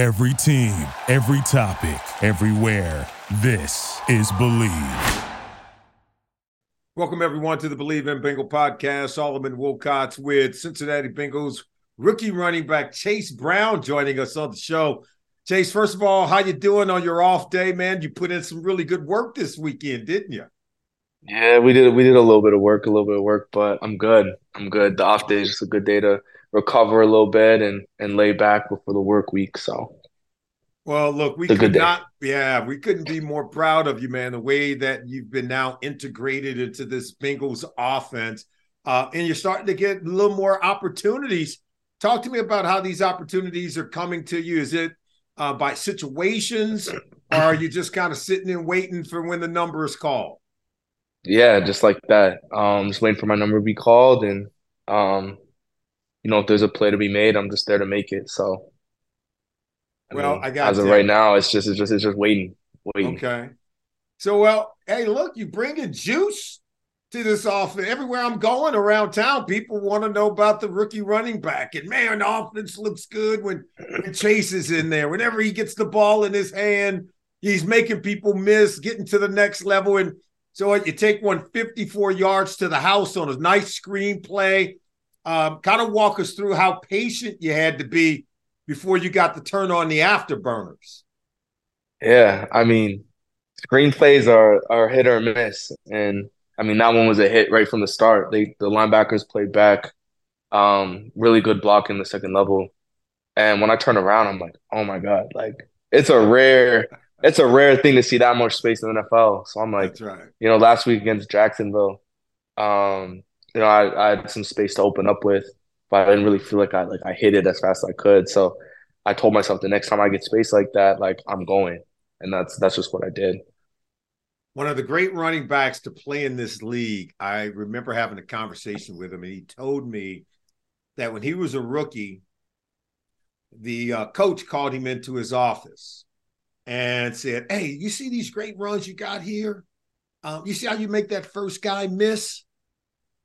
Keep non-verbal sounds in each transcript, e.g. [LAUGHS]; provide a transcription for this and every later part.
Every team, every topic, everywhere. This is Bleav. Welcome, everyone, to the Bleav in Bengal podcast. Solomon Wilcots with Cincinnati Bengals rookie running back Chase Brown joining us on the show. Chase, first of all, how you doing on your off day, man? You put in some really good work this weekend, didn't you? Yeah, we did. We did a little bit of work, a little bit of work, but I'm good. I'm good. The off day is just a good day to recover a little bit and and lay back before the work week. So, well, look, we could not. Yeah, we couldn't be more proud of you, man. The way that you've been now integrated into this Bengals offense, uh, and you're starting to get a little more opportunities. Talk to me about how these opportunities are coming to you. Is it uh, by situations, or are you just kind of sitting and waiting for when the number is called? Yeah, just like that. Um, just waiting for my number to be called, and um, you know, if there's a play to be made, I'm just there to make it. So, I well, mean, I got as of right now, it's just it's just it's just waiting, waiting. Okay. So, well, hey, look, you bringing juice to this offense. Everywhere I'm going around town, people want to know about the rookie running back. And man, the offense looks good when, when Chase is in there. Whenever he gets the ball in his hand, he's making people miss, getting to the next level. And so you take one 54 yards to the house on a nice screen play. Um, kind of walk us through how patient you had to be before you got to turn on the afterburners. Yeah, I mean, screenplays are are hit or miss, and I mean that one was a hit right from the start. They the linebackers played back, um, really good block in the second level, and when I turn around, I'm like, oh my god, like it's a rare it's a rare thing to see that much space in the NFL. So I'm like, right. you know, last week against Jacksonville, um, you know, I, I had some space to open up with, but I didn't really feel like I like I hit it as fast as I could. So I told myself the next time I get space like that, like I'm going, and that's that's just what I did. One of the great running backs to play in this league, I remember having a conversation with him, and he told me that when he was a rookie, the uh, coach called him into his office and said, Hey, you see these great runs you got here? Um, you see how you make that first guy miss?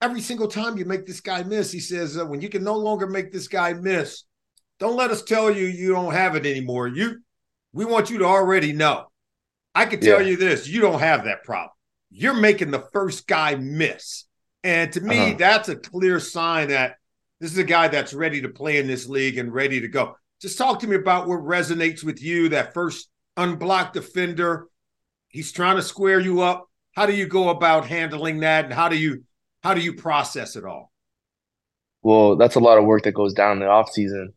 Every single time you make this guy miss, he says, uh, when you can no longer make this guy miss, don't let us tell you you don't have it anymore. You, we want you to already know. I can tell yeah. you this: you don't have that problem. You're making the first guy miss, and to me, uh-huh. that's a clear sign that this is a guy that's ready to play in this league and ready to go. Just talk to me about what resonates with you that first unblocked defender. He's trying to square you up. How do you go about handling that, and how do you how do you process it all? Well, that's a lot of work that goes down in the off season.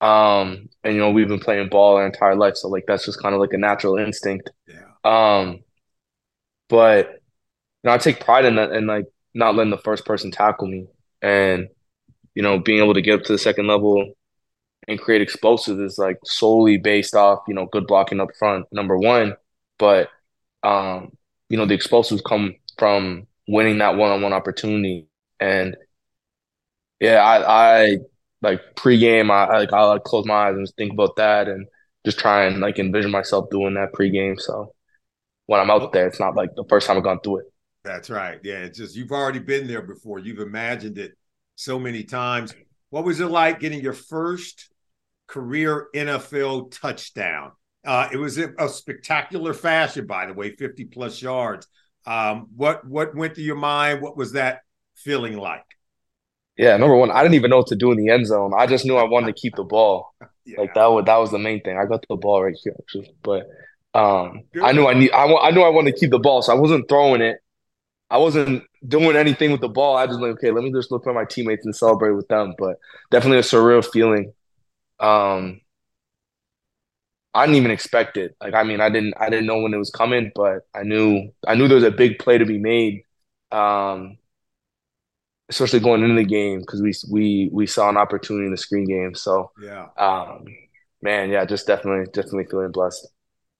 Um, and you know, we've been playing ball our entire life, so like that's just kind of like a natural instinct. Yeah. Um, but you know, I take pride in that and like not letting the first person tackle me, and you know, being able to get up to the second level and create explosives is like solely based off, you know, good blocking up front, number one. But um, you know, the explosives come from winning that one on one opportunity. And yeah, I I like pregame, I, I like I like close my eyes and think about that and just try and like envision myself doing that pregame. So when I'm out there, it's not like the first time I've gone through it. That's right. Yeah, it's just you've already been there before. You've imagined it so many times. What was it like getting your first career NFL touchdown? Uh, it was a, a, spectacular fashion, by the way, 50 plus yards. Um, what what went through your mind? What was that feeling like? Yeah, number one, I didn't even know what to do in the end zone. I just knew I wanted to keep the ball. [LAUGHS] yeah. Like that was that was the main thing. I got the ball right here actually, but um, I knew I need I, I knew I wanted to keep the ball, so I wasn't throwing it. I wasn't doing anything with the ball. I just like, okay, let me just look for my teammates and celebrate with them. But definitely a surreal feeling. Um, I didn't even expect it. Like, I mean, I didn't, I didn't know when it was coming, but I knew, I knew there was a big play to be made. Um, especially going into the game because we we we saw an opportunity in the screen game. So yeah, um, man, yeah, just definitely definitely feeling blessed.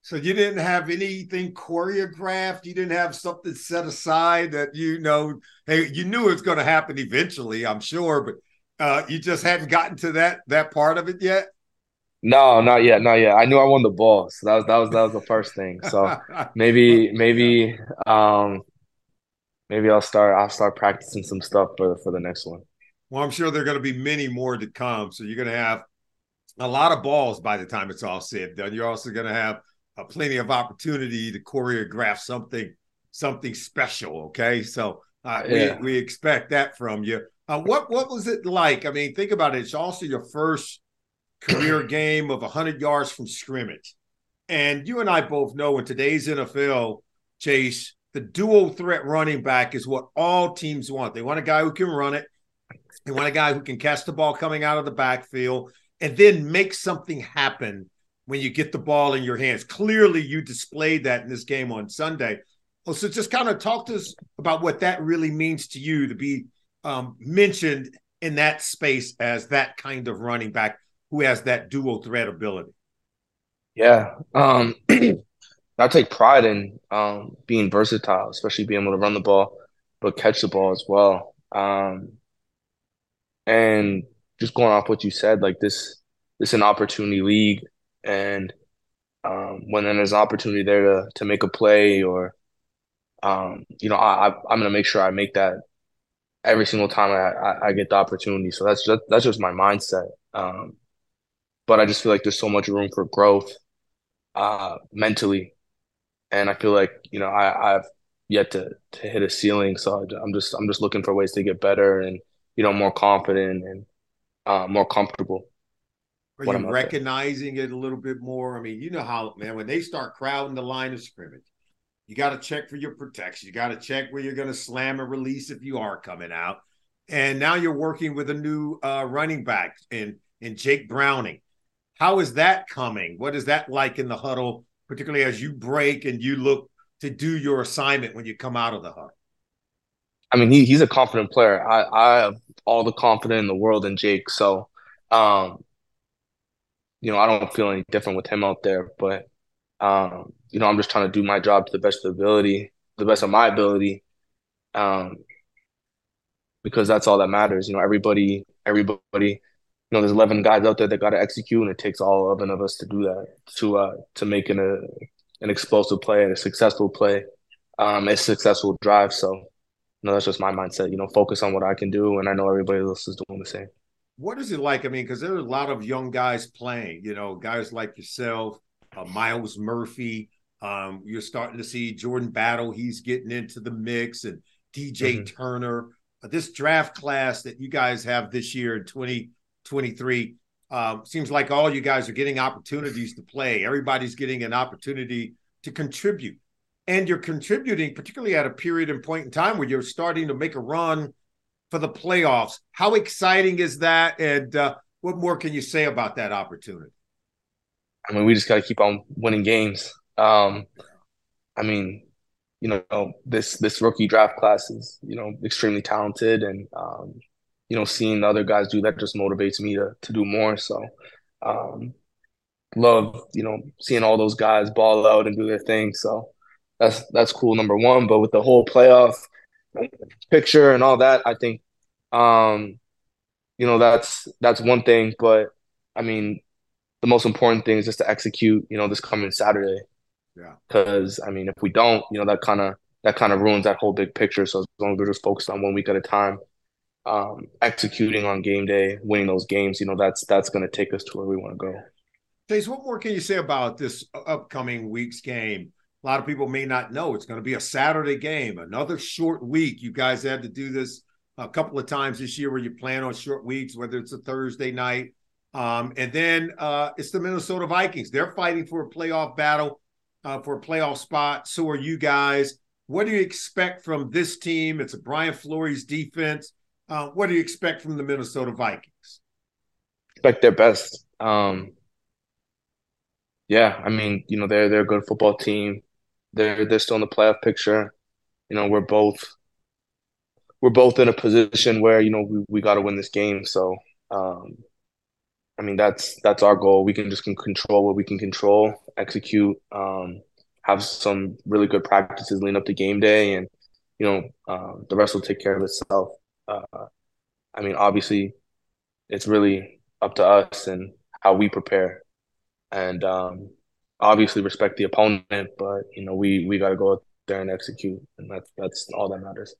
So you didn't have anything choreographed. You didn't have something set aside that you know. Hey, you knew it was going to happen eventually. I'm sure, but uh, you just hadn't gotten to that that part of it yet. No, not yet, not yet. I knew I won the ball, so that was that was that was the first thing. So [LAUGHS] maybe maybe um maybe I'll start I'll start practicing some stuff for for the next one. Well, I'm sure there are going to be many more to come. So you're going to have a lot of balls by the time it's all said and done. You're also going to have uh, plenty of opportunity to choreograph something something special. Okay, so uh, yeah. we we expect that from you. Uh, what what was it like? I mean, think about it. It's also your first career [CLEARS THROAT] game of 100 yards from scrimmage, and you and I both know in today's NFL, Chase, the dual threat running back is what all teams want. They want a guy who can run it. They want a guy who can catch the ball coming out of the backfield and then make something happen when you get the ball in your hands. Clearly, you displayed that in this game on Sunday. Oh, so just kind of talk to us about what that really means to you to be um, mentioned in that space as that kind of running back who has that dual threat ability. Yeah. Um, [CLEARS THROAT] I take pride in um, being versatile, especially being able to run the ball, but catch the ball as well. Um, and just going off what you said, like this, this is an opportunity league, and um, when there's an opportunity there to to make a play or, um, you know, I am gonna make sure I make that every single time I, I, I get the opportunity. So that's just that's just my mindset. Um, but I just feel like there's so much room for growth, uh, mentally and I feel like you know I, I've yet to to hit a ceiling. So I'm just I'm just looking for ways to get better and you know more confident and uh, more comfortable. Are you recognizing it a little bit more? I mean, you know how man when they start crowding the line of scrimmage, you got to check for your protection. You got to check where you're going to slam and release if you are coming out. And now you're working with a new uh, running back in in Jake Browning. How is that coming? What is that like in the huddle? particularly as you break and you look to do your assignment when you come out of the hut? I mean, he, he's a confident player. I, I have all the confidence in the world in Jake. So, um, you know, I don't feel any different with him out there. But, um, you know, I'm just trying to do my job to the best of ability, the best of my ability, um, because that's all that matters. You know, everybody, everybody you know, there's 11 guys out there that got to execute, and it takes all 11 of us to do that to uh to make an a an explosive play and a successful play, um, a successful drive. So, you know, that's just my mindset. You know, focus on what I can do, and I know everybody else is doing the same. What is it like? I mean, because there's a lot of young guys playing. You know, guys like yourself, uh, Myles Murphy. Um, you're starting to see Jordan Battle. He's getting into the mix, and DJ mm-hmm. Turner. Uh, this draft class that you guys have this year in 2023 Um, seems like all you guys are getting opportunities to play. Everybody's getting an opportunity to contribute. And you're contributing, particularly at a period and point in time where you're starting to make a run for the playoffs. How exciting is that? And uh, what more can you say about that opportunity? I mean, we just got to keep on winning games. Um, I mean, you know, this this rookie draft class is you know extremely talented, and um, you know, seeing the other guys do that just motivates me to to do more. So, um, love you know seeing all those guys ball out and do their thing. So that's that's cool. Number one, but with the whole playoff picture and all that, I think, um, you know, that's that's one thing. But I mean, the most important thing is just to execute. You know, this coming Saturday. Yeah. Because I mean, if we don't, you know, that kind of that kind of ruins that whole big picture. So as long as we're just focused on one week at a time, um, executing on game day, winning those games, you know, that's that's going to take us to where we want to go. Chase, what more can you say about this upcoming week's game? A lot of people may not know it's going to be a Saturday game, another short week. You guys had to do this a couple of times this year where you plan on short weeks, whether it's a Thursday night. Um, and then uh, it's the Minnesota Vikings. They're fighting for a playoff battle, uh, for a playoff spot. So are you guys. What do you expect from this team? It's a Brian Flores defense. Uh, what do you expect from the Minnesota Vikings? Expect their best. Um, yeah, I mean, you know, they're they're a good football team. They're they're still in the playoff picture. You know, we're both we're both in a position where you know we, we got to win this game. So, um, I mean, that's that's our goal. We can just can control what we can control, execute, um, have some really good practices leading up to game day, and you know, uh, the rest will take care of itself uh, I mean, obviously, it's really up to us and how we prepare, and um, obviously respect the opponent. But you know, we we got to go out there and execute, and that's that's all that matters.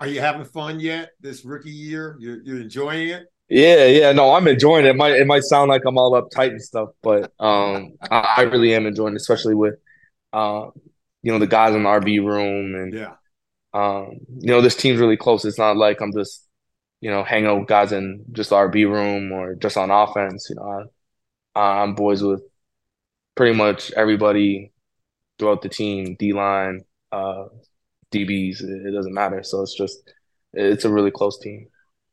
Are you having fun yet this rookie year? You're you're enjoying it? Yeah, yeah, no, I'm enjoying it. It might it might sound like I'm all uptight and stuff, but um, I, I really am enjoying it, especially with uh, you know, the guys in the RB room and yeah, um, you know, this team's really close. It's not like I'm just you know hanging out with guys in just the RB room or just on offense. You know, I, I'm boys with pretty much everybody throughout the team, D line, uh, DBs. It, doesn't matter. So it's just it's a really close team.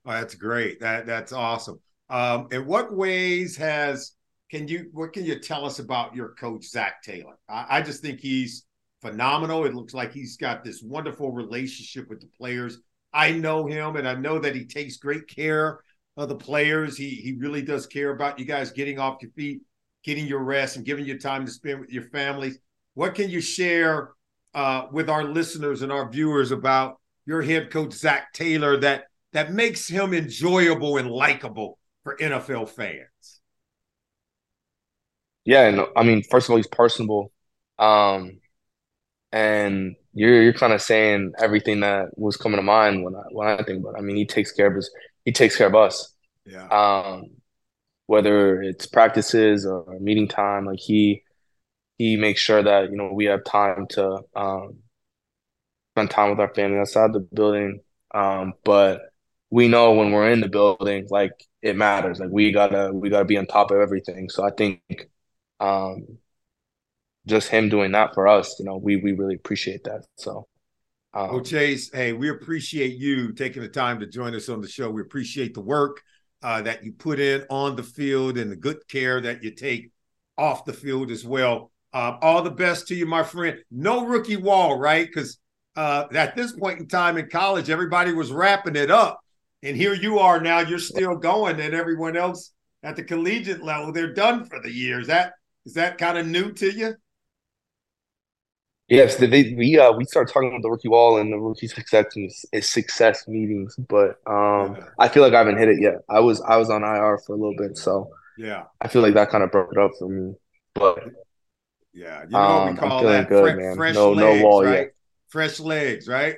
Oh, that's great. That that's awesome. Um, in what ways has can you what can you tell us about your coach Zac Taylor? I, I just think he's phenomenal. It looks like he's got this wonderful relationship with the players. I know him, and I know that he takes great care of the players. He he really does care about you guys getting off your feet, getting your rest, and giving you time to spend with your families. What can you share uh, with our listeners and our viewers about your head coach Zac Taylor that that makes him enjoyable and likable for NFL fans? Yeah, and I mean, first of all, he's personable, um, and you're you're kind of saying everything that was coming to mind when I when I think about. It. I mean, he takes care of his he takes care of us. Yeah. Um, whether it's practices or meeting time, like he he makes sure that you know we have time to um, spend time with our family outside the building. Um, but we know when we're in the building, like it matters. Like we gotta we gotta be on top of everything. So I think um, just him doing that for us, you know, we we really appreciate that. So. Um, well, Chase, hey, we appreciate you taking the time to join us on the show. We appreciate the work uh, that you put in on the field and the good care that you take off the field as well. Uh, all the best to you, my friend. No rookie wall, right? Because uh, at this point in time in college, everybody was wrapping it up. And here you are now, you're still going, and everyone else at the collegiate level, they're done for the year. Is that is that kind of new to you? Yes, they, we uh we started talking about the rookie wall and the rookie success success meetings, but um yeah. I feel like I haven't hit it yet. I was I was on IR for a little bit, so yeah, I feel like that kind of broke it up for me. But yeah, you know um, what we call that good, fre- fresh no, legs, no wall right? Yet. Fresh legs, right?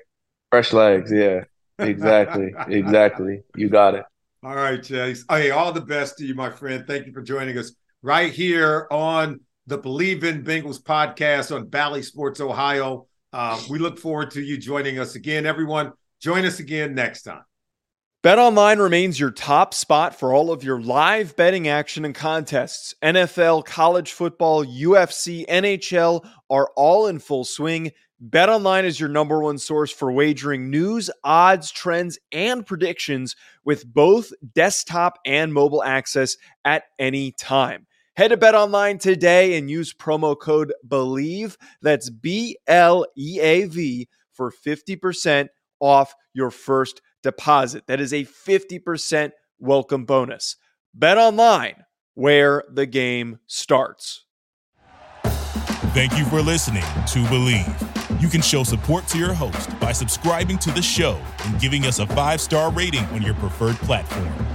Fresh legs, yeah. Exactly. [LAUGHS] exactly. You got it. All right, Chase. Hey, all the best to you, my friend. Thank you for joining us right here on the Bleav in Bengals podcast on Bally Sports Ohio. Um, we look forward to you joining us again. Everyone, join us again next time. BetOnline remains your top spot for all of your live betting action and contests. NFL, college football, UFC, NHL are all in full swing BetOnline is your number one source for wagering news, odds, trends, and predictions with both desktop and mobile access at any time. Head to BetOnline today and use promo code BLEAV, that's B L E A V, for 50% off your first deposit. That is a 50% welcome bonus. BetOnline, where the game starts. Thank you for listening to Bleav. You can show support to your host by subscribing to the show and giving us a five star rating on your preferred platform.